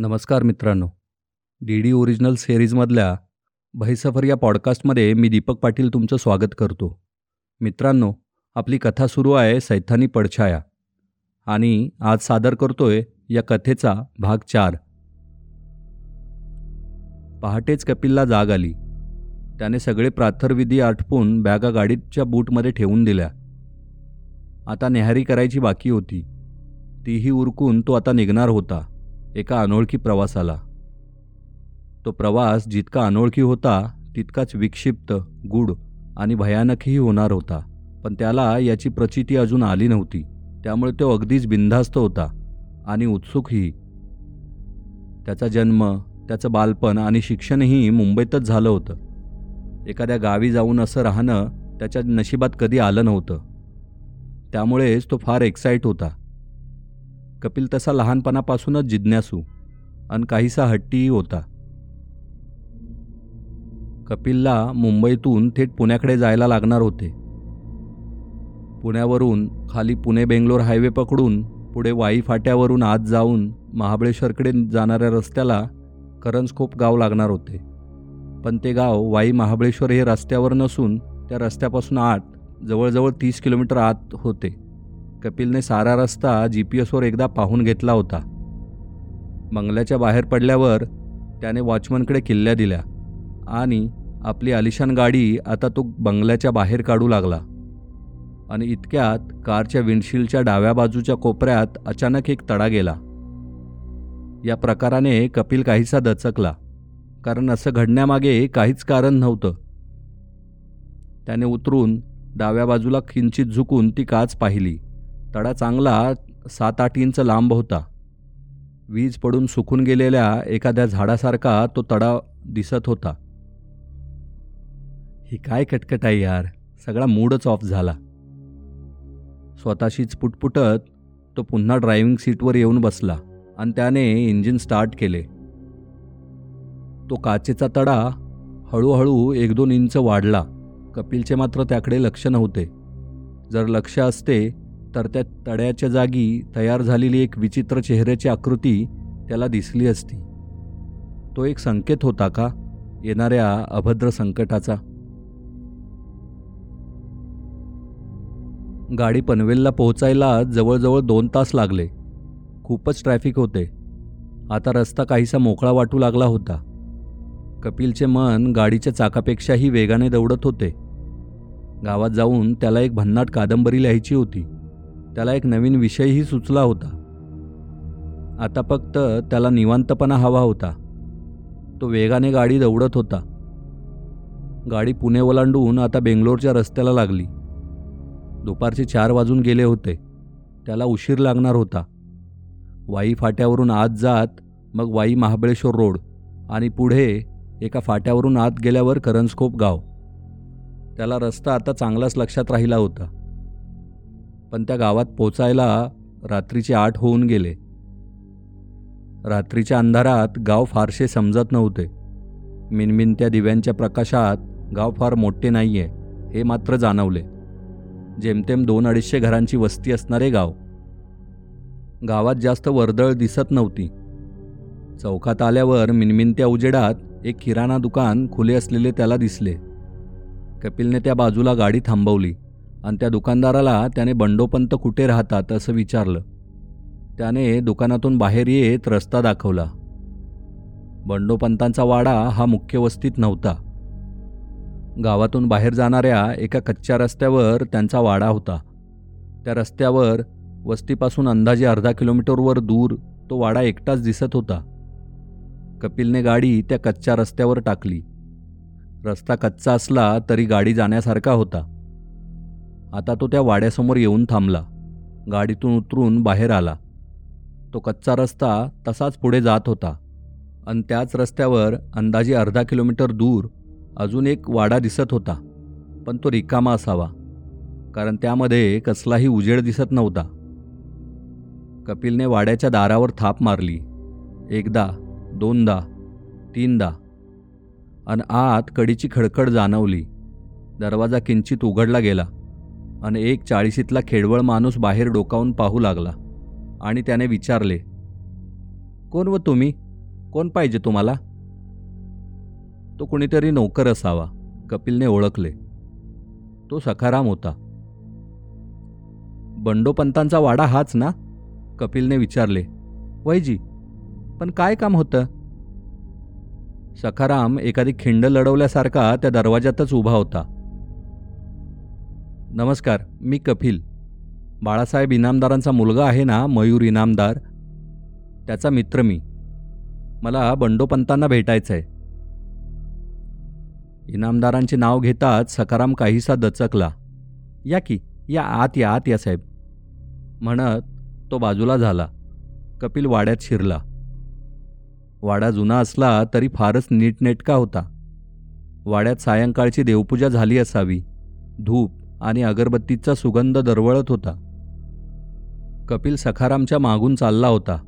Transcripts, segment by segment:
नमस्कार मित्रांनो. D D original सिरीजमधल्या भैसफर या पॉडकास्टमध्ये मी दीपक पाटील तुमचं स्वागत करतो. मित्रांनो आपली कथा सुरू आहे सैथानी पडछाया आणि आज सादर करतोय या कथेचा भाग चार. पहाटेच कपिलला जाग आली. त्याने सगळे प्राथरविधी आटपून बॅगा गाडीच्या बूटमध्ये ठेवून दिल्या. आता नेहारी करायची बाकी होती. तीही उरकून तो आता निघणार होता. एका अनोळखी प्रवासाला. तो प्रवास जितका अनोळखी होता तितकाच विक्षिप्त गूढ आणि भयानकही होणार होता. पण त्याला याची प्रचिती अजून आली नव्हती. त्यामुळे तो अगदीच बिनधास्त होता आणि उत्सुकही. त्याचा जन्म त्याचं बालपण आणि शिक्षणही मुंबईतच झालं होतं. एखाद्या गावी जाऊन असं राहणं त्याच्या नशिबात कधी आलं नव्हतं. त्यामुळेच तो फार एक्साईट होता. कपिल तसा लहानपणापासूनच जिज्ञासू आणि काहीसा हट्टीही होता. कपिलला मुंबईतून थेट पुण्याकडे जायला लागणार होते. पुण्यावरून खाली पुणे बेंगलोर हायवे पकडून पुढे वाई फाट्यावरून आत जाऊन महाबळेश्वरकडे जाणाऱ्या रस्त्याला करंजखोप गाव लागणार होते. पण ते गाव वाई महाबळेश्वर हे रस्त्यावर नसून त्या रस्त्यापासून आत जवळजवळ तीस किलोमीटर आत होते. कपिलने सारा रस्ता जी पी एसवर एकदा पाहून घेतला होता. बंगल्याच्या बाहेर पडल्यावर त्याने वॉचमनकडे किल्ल्या दिल्या आणि आपली आलिशान गाडी आता तो बंगल्याच्या बाहेर काढू लागला. आणि इतक्यात कारच्या विंडशील्डच्या डाव्या बाजूच्या कोपऱ्यात अचानक एक तडा गेला. या प्रकाराने कपिल काहीसा दचकला कारण असं घडण्यामागे काहीच कारण नव्हतं. त्याने उतरून डाव्या बाजूला किंचित झुकून ती काच पाहिली. तडा चांगला सात आठ इंच लांब होता. वीज पडून सुकून गेलेल्या एखाद्या झाडासारखा तो तडा दिसत होता. ही काय कटकट आहे यार सगळा मूडच ऑफ झाला. स्वतःशीच पुटपुटत तो पुन्हा ड्रायव्हिंग सीटवर येऊन बसला आणि त्याने इंजिन स्टार्ट केले. तो काचेचा तडा हळूहळू एक दोन इंच वाढला. कपिलचे मात्र त्याकडे लक्ष नव्हते. जर लक्ष असते तर त्या तड्याच्या जागी तयार झालेली एक विचित्र चेहऱ्याची आकृती त्याला दिसली असती. तो एक संकेत होता का? येणाऱ्या अभद्र संकटाचा. गाडी पनवेलला पोहोचायला जवळजवळ दोन तास लागले. खूपच ट्रॅफिक होते. आता रस्ता काहीसा मोकळा वाटू लागला होता. कपिलचे मन गाडीच्या चाकापेक्षाही वेगाने दौडत होते. गावात जाऊन त्याला एक भन्नाट कादंबरी लिहायची होती. त्याला एक नवीन विषयही सुचला होता. आता फक्त त्याला निवांतपणा हवा होता. तो वेगाने गाडी दौडत होता. गाडी पुणे ओलांडून आता बेंगलोरच्या रस्त्याला लागली. दुपारचे चार वाजून गेले होते. त्याला उशीर लागणार होता. वाई फाट्यावरून आत जात मग वाई महाबळेश्वर रोड आणि पुढे एका फाट्यावरून आत गेल्यावर करंजखोप गाव. त्याला रस्ता आता चांगलाच लक्षात राहिला होता. पण त्या गावात पोचायला रात्रीचे आठ होऊन गेले. रात्रीच्या अंधारात गाव फारसे समजत नव्हते. मिनमिनत्या दिव्यांच्या प्रकाशात गाव फार मोठे नाही आहे हे मात्र जाणवले. जेमतेम दोन अडीचशे घरांची वस्ती असणारे गाव. गावात जास्त वर्दळ दिसत नव्हती. चौकात आल्यावर मिनमिनत्या उजेडात एक किराणा दुकान खुले असलेले त्याला दिसले. कपिलने त्या बाजूला गाडी थांबवली. आणि त्या दुकानदाराला त्याने बंडोपंत कुठे राहतात असं विचारलं. त्याने दुकानातून बाहेर येत रस्ता दाखवला. बंडोपंतांचा वाडा हा मुख्य वस्तीत नव्हता. गावातून बाहेर जाणाऱ्या एका कच्च्या रस्त्यावर त्यांचा वाडा होता. त्या रस्त्यावर वस्तीपासून अंदाजे अर्धा किलोमीटरवर दूर तो वाडा एकटाच दिसत होता. कपिलने गाडी त्या कच्च्या रस्त्यावर टाकली. रस्ता कच्चा असला तरी गाडी जाण्यासारखा होता. आता तो त्या वाड्यासमोर येऊन थांबला. गाडीतून उतरून बाहेर आला. तो कच्चा रस्ता तसाच पुढे जात होता आणि त्याच रस्त्यावर अंदाजे अर्धा किलोमीटर दूर अजून एक वाडा दिसत होता पण तो रिकामा असावा कारण त्यामध्ये कसलाही उजेड दिसत नव्हता. कपिलने वाड्याच्या दारावर थाप मारली. एकदा दोनदा तीनदा. आणि आत कडीची खडखड जाणवली. दरवाजा किंचित उघडला गेला. आणि एक चाळीशीतला खेडवळ माणूस बाहेर डोकावून पाहू लागला. आणि त्याने विचारले कोण व तुम्ही? कोण पाहिजे तुम्हाला? तो कुणीतरी नोकर असावा कपिलने ओळखले. तो सखाराम होता. बंडोपंतांचा वाडा हाच ना? कपिलने विचारले. वैजी पण काय काम होतं? सखाराम एखादी खिंड लढवल्यासारखा त्या दरवाजातच उभा होता. नमस्कार मी कपिल. बाळासाहेब इनामदारांचा मुलगा आहे ना मयूर इनामदार? त्याचा मित्र मी. मला बंडोपंतांना भेटायचं आहे इनामदारांचे नाव घेताच सकाराम काहीसा दचकला. या की या आत या आत या साहेब. म्हणत तो बाजूला झाला. कपिल वाड्यात शिरला. वाडा जुना असला तरी फारच नीटनेटका होता. वाड्यात सायंकाळची देवपूजा झाली असावी. धूप आणि अगरबत्तीचा सुगंध दरवळत होता. कपिल सखारामच्या मागून चालला होता.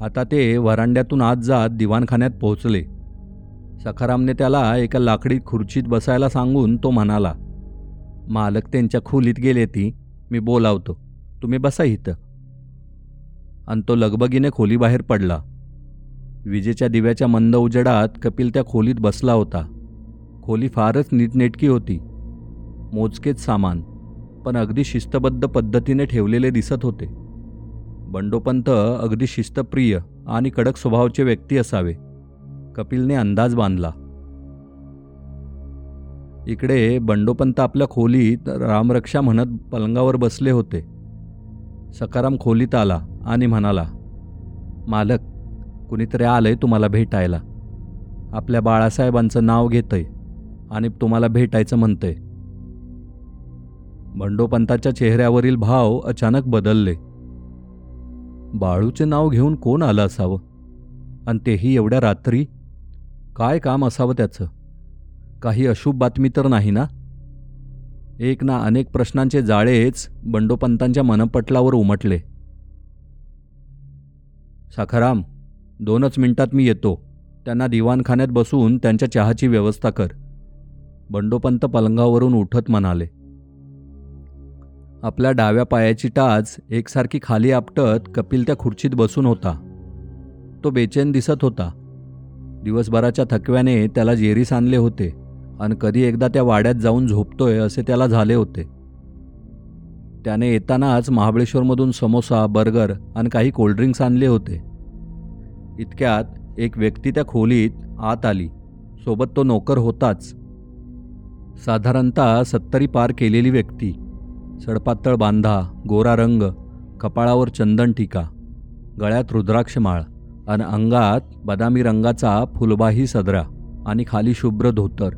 आता ते वरांड्यातून आत जात दिवाणखान्यात पोहोचले. सखारामने त्याला एका लाकडी खुर्चीत बसायला सांगून तो म्हणाला मालक त्यांच्या खोलीत गेले ती मी बोलावतो. तुम्ही बसा इथं. आणि तो लगबगीने खोलीबाहेर पडला. विजेच्या दिव्याच्या मंद उजेडात कपिल त्या खोलीत बसला होता. खोली फारच नीटनेटकी होती. मोजकेच सामान पण अगदी शिस्तबद्ध पद्धतीने ठेवलेले दिसत होते. बंडोपंत अगदी शिस्तप्रिय आणि कडक स्वभावाचे व्यक्ती असावे. कपिलने अंदाज बांधला. इकडे बंडोपंत आपल्या खोलीत रामरक्षा म्हणत पलंगावर बसले होते. सकाराम खोलीत आला आणि म्हणाला मालक कुणीतरी आलंय तुम्हाला भेटायला. आपल्या बाळासाहेबांचं नाव घेतंय आणि तुम्हाला भेटायचं म्हणतंय. बंडोपंताच्या चेहऱ्यावरील भाव अचानक बदलले. बाळूचे नाव घेऊन कोण आलं असावं? आणि तेही एवढ्या रात्री? काय काम असावं त्याचं? काही अशुभ बातमी तर नाही ना? एक ना अनेक प्रश्नांचे जाळेच बंडोपंतांच्या मनपटलावर उमटले. साखाराम दोनच मिनिटात मी येतो. त्यांना दिवाणखान्यात बसून त्यांच्या चहाची व्यवस्था कर. बंडोपंत पलंगावरून उठत म्हणाले. आपल्या डाव्या पायाची टाच एकसारखी खाली आपटत कपिल त्या खुर्चीत बसून होता. तो बेचैन दिसत होता. दिवसभराच्या थकव्याने त्याला जेरीस आणले होते आणि कधी एकदा त्या वाड्यात जाऊन झोपतोय असे त्याला झाले होते. त्याने येतानाच महाबळेश्वरमधून समोसा बर्गर आणि काही कोल्ड्रिंक्स आणले होते. इतक्यात एक व्यक्ती त्या खोलीत आत आली. सोबत तो नोकर होताच. साधारणतः सत्तरी पार केलेली व्यक्ती. सडपातळ बांधा गोरा रंग कपाळावर चंदन टीका गळ्यात रुद्राक्षमाळ आणि अंगात बदामी रंगाचा फुलबाही सदरा आणि खाली शुभ्र धोतर.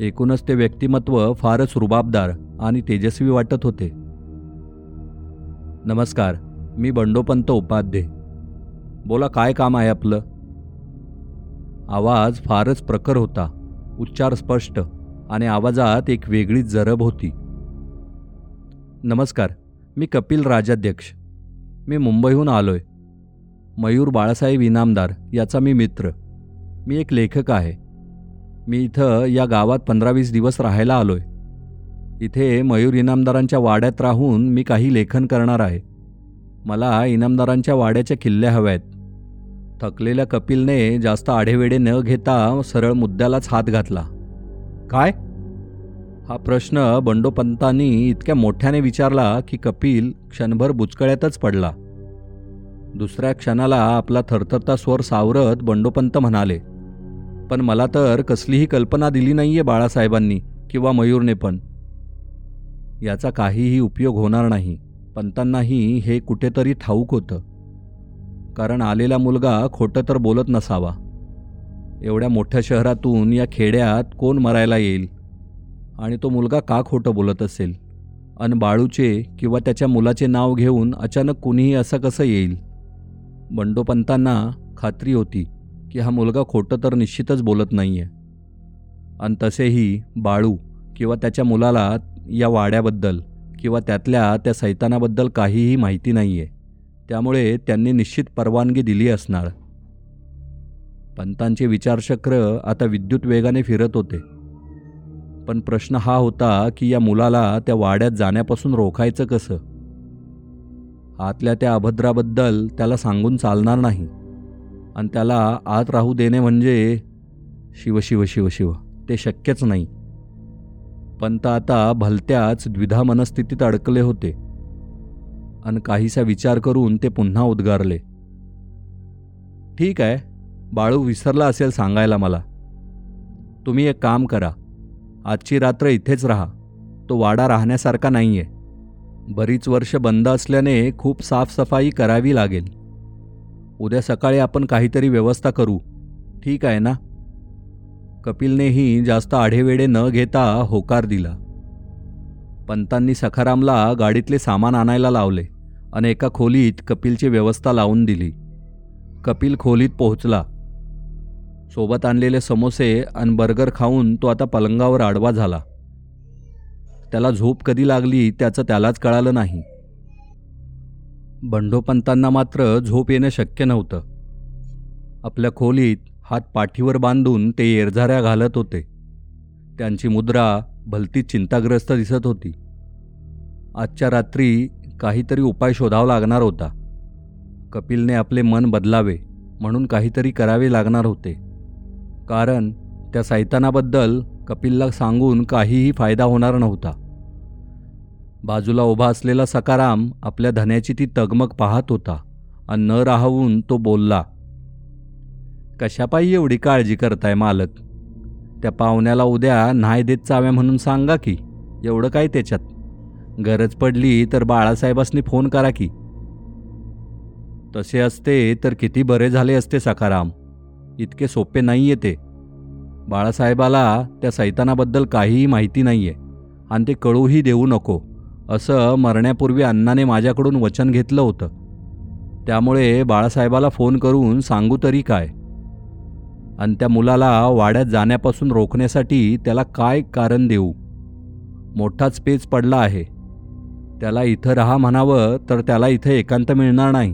एकूणच ते व्यक्तिमत्व फारच रुबाबदार आणि तेजस्वी वाटत होते. नमस्कार मी बंडोपंत उपाध्ये. बोला काय काम आहे आपलं? आवाज फारच प्रखर होता उच्चार स्पष्ट आणि आवाजात एक वेगळीच जरब होती. नमस्कार मी कपिल राजाध्यक्ष. मी मुंबईहून आलो आहे मयूर बाळासाहेब इनामदार याचा मी मित्र. मी एक लेखक आहे. मी इथं या गावात पंधरा वीस दिवस राहायला आलो आहे इथे मयूर इनामदारांच्या वाड्यात राहून मी काही लेखन करणार आहे. मला इनामदारांच्या वाड्याच्या किल्ल्या हव्या आहेत थकलेल्या कपिलने जास्त आढेवेडे न घेता सरळ मुद्द्यालाच हात घातला. काय? हा प्रश्न बंडोपंतांनी इतक्या मोठ्याने विचारला की कपिल क्षणभर बुचकळ्यातच पडला. दुसऱ्या क्षणाला आपला थरथरता स्वर सावरत बंडोपंत म्हणाले पण मला तर कसलीही कल्पना दिली नाहीये बाळासाहेबांनी किंवा मयूरने पण. याचा काहीही उपयोग होणार नाही. पंतांनाही हे कुठेतरी ठाऊक होतं. कारण आलेला मुलगा खोटं तर बोलत नसावा. एवढ्या मोठ्या शहरातून या खेड्यात कोण मरायला येईल? आणि तो मुलगा का खोटं बोलत असेल? अन बाळूचे किंवा त्याच्या मुलाचे नाव घेऊन अचानक कुणीही असं कसं येईल? बंडोपंतांना खात्री होती की हा मुलगा खोटं तर निश्चितच बोलत नाही आहे आणि तसेही बाळू किंवा त्याच्या मुलाला या वाड्याबद्दल किंवा त्यातल्या त्या सैतानाबद्दल काहीही माहिती नाही आहे त्यामुळे त्यांनी निश्चित परवानगी दिली असणार. पंतांचे विचारचक्र आता विद्युत वेगाने फिरत होते. पण प्रश्न हा होता की या मुलाला त्या वाड्यात जाण्यापासून रोखायचं कसं? आतल्या त्या अभद्राबद्दल त्याला सांगून चालणार नाही. आणि त्याला आत राहू देणे म्हणजे शिव शिव शिव शिव ते शक्यच नाही. पंत आता भलत्याच द्विधा मनस्थितीत अडकले होते. आणि काहीसा विचार करून ते पुन्हा उद्गारले. ठीक आहे बाळू विसरला असेल सांगायला मला. तुम्ही एक काम करा. आजची रात्र इथेच राहा. तो वाडा राहण्यासारखा नाही आहे बरीच वर्ष बंद असल्याने खूप साफसफाई करावी लागेल. उद्या सकाळी आपण काहीतरी व्यवस्था करू. ठीक आहे ना? कपिलनेही जास्त आढेवेडे न घेता होकार दिला. पंतांनी सखारामला गाडीतले सामान आणायला लावले आणि एका खोलीत कपिलची व्यवस्था लावून दिली. कपिल खोलीत पोहोचला. सोबत आणलेले समोसे आणि बर्गर खाऊन तो आता पलंगावर आडवा झाला. त्याला झोप कधी लागली त्याचं त्यालाच कळालं नाही. बंडोपंतांना मात्र झोप येणं शक्य नव्हतं. आपल्या खोलीत हात पाठीवर बांधून ते येरझाऱ्या घालत होते. त्यांची मुद्रा भलती चिंताग्रस्त दिसत होती. आजच्या रात्री काहीतरी उपाय शोधावा लागणार होता. कपिलने आपले मन बदलावे म्हणून काहीतरी करावे लागणार होते. कारण त्या सैतानाबद्दल कपिलला सांगून काहीही फायदा होणार नव्हता. बाजूला उभा असलेला सकाराम आपल्या धन्याची ती तगमग पाहत होता आणि न राहून तो बोलला कशापायी एवढी काळजी करताय मालक? त्या पाहुण्याला उद्या न्हाय देत चाव्या म्हणून सांगा की एवढं काय त्याच्यात? गरज पडली तर बाळासाहेबांनी फोन करा की. तसे असते तर किती बरे झाले असते सकाराम. इतके सोपे नाही आहे ते. बाळासाहेबाला त्या सैतानाबद्दल काहीही माहिती नाही आहे आणि ते कळूही देऊ नको. असं मरण्यापूर्वी अण्णाने माझ्याकडून वचन घेतलं होतं. त्यामुळे बाळासाहेबाला फोन करून सांगू तरी काय? आणि त्या मुलाला वाड्यात जाण्यापासून रोखण्यासाठी त्याला काय कारण देऊ? मोठाच पेच पडला आहे. त्याला इथं राहा म्हणावं तर त्याला इथं एकांत मिळणार नाही.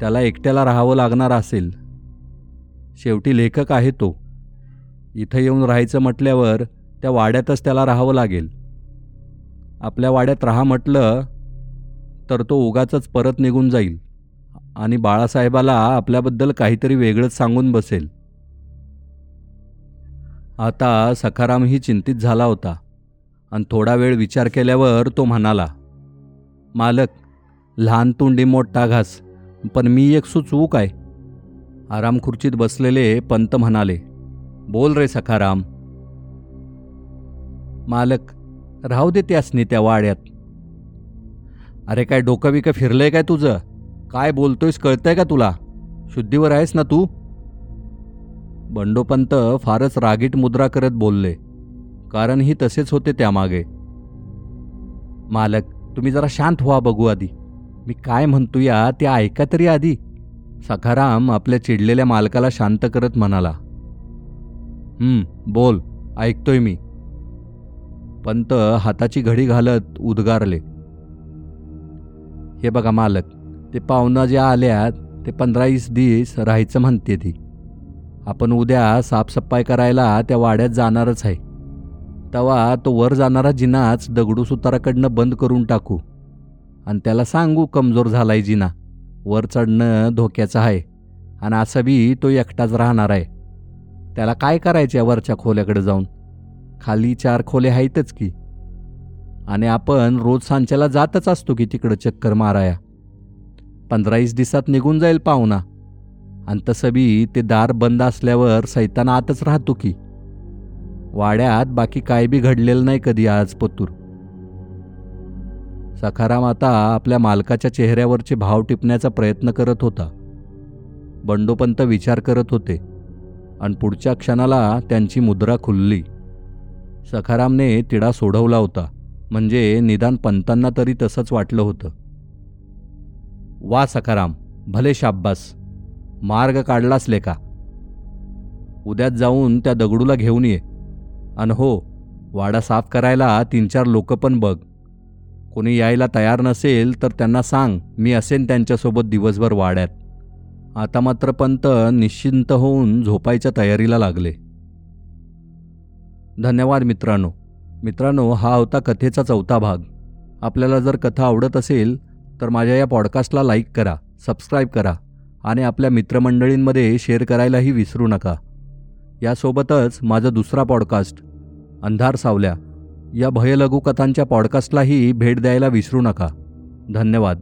त्याला एकट्याला राहावं लागणार असेल. शेवटी लेखक आहे तो. इथं येऊन राहायचं म्हटल्यावर त्या वाड्यातच त्याला राहावं लागेल. आपल्या वाड्यात राहा म्हटलं तर तो उगाच परत निघून जाईल आणि बाळासाहेबाला आपल्याबद्दल काहीतरी वेगळंच सांगून बसेल. आता सखारामही चिंतित झाला होता आणि थोडा वेळ विचार केल्यावर तो म्हणाला मालक लहान तोंडी मोठा घास पण मी एक सुचवू काय? आराम खुर्चीत बसलेले पंत म्हणाले बोल रे सखाराम. मालक राहू दे त्यासनी त्या वाड्यात. अरे काय डोकं बिकं फिरलंय काय तुझं? काय बोलतोयस कळतंय का तुला? शुद्धीवर आहेस ना तू? बंडोपंत फारच रागीट मुद्रा करत बोलले कारण ही तसेच होते त्यामागे. मालक तुम्ही जरा शांत व्हा बघू आधी. मी काय म्हणतो या ते ऐका तरी आधी. सखाराम आपल्या चिडलेल्या मालकाला शांत करत म्हणाला बोल ऐकतोय मी. पंत हाताची घडी घालत उद्गारले हे बघा मालक ते पाहुणं जे आल्यात ते पंधरा वीस दिवस राहायचं म्हणते ती. आपण उद्या साफसफाई करायला त्या वाड्यात जाणारच आहे. तेव्हा तो वर जाणारा जिनाच दगडू सुताराकडनं बंद करून टाकू. आणि त्याला सांगू कमजोर झालाय जिना. वर चढणं धोक्याचं आहे. आणि असं बी तो एकटाच राहणार आहे. त्याला काय करायचं वरच्या खोल्याकडे जाऊन? खाली चार खोले आहेतच की. आणि आपण रोज सांच्याला जातच असतो की तिकडं चक्कर माराया. पंधरा वीस दिवसात निघून जाईल पाहुणा. आणि तसं बी ते दार बंद असल्यावर सैताना आतच राहतो की. वाड्यात बाकी काय बी घडलेलं नाही कधी आज पतूर. सखाराम आता आपल्या मालकाच्या चेहऱ्यावरचे भाव टिपण्याचा प्रयत्न करत होता. बंडोपंत विचार करत होते आणि पुढच्या क्षणाला त्यांची मुद्रा खुलली. सखारामने तिडा सोडवला होता म्हणजे निदान पंतांना तरी तसंच वाटलं होतं. वा सखाराम भले शाब्बास मार्ग काढलास लेका उद्यात जाऊन त्या दगडूला घेऊन ये. आणि हो वाडा साफ करायला तीन चार लोक पण बघ. कोणी यायला तयार नसेल तर त्यांना सांग मी असेन त्यांच्यासोबत दिवसभर वाड्यात. आता मात्र पंत निश्चिंत होऊन झोपायच्या तयारीला लागले. धन्यवाद मित्रांनो. मित्रांनो हा होता कथेचा चौथा भाग. आपल्याला जर कथा आवडत असेल तर माझ्या या पॉडकास्टला लाईक करा सबस्क्राईब करा आणि आपल्या मित्रमंडळींमध्ये शेअर करायलाही विसरू नका. यासोबतच माझा दुसरा पॉडकास्ट अंधार सावल्या या भयलघुकथांच्या पॉडकास्टलाही भेट द्यायला विसरू नका. धन्यवाद.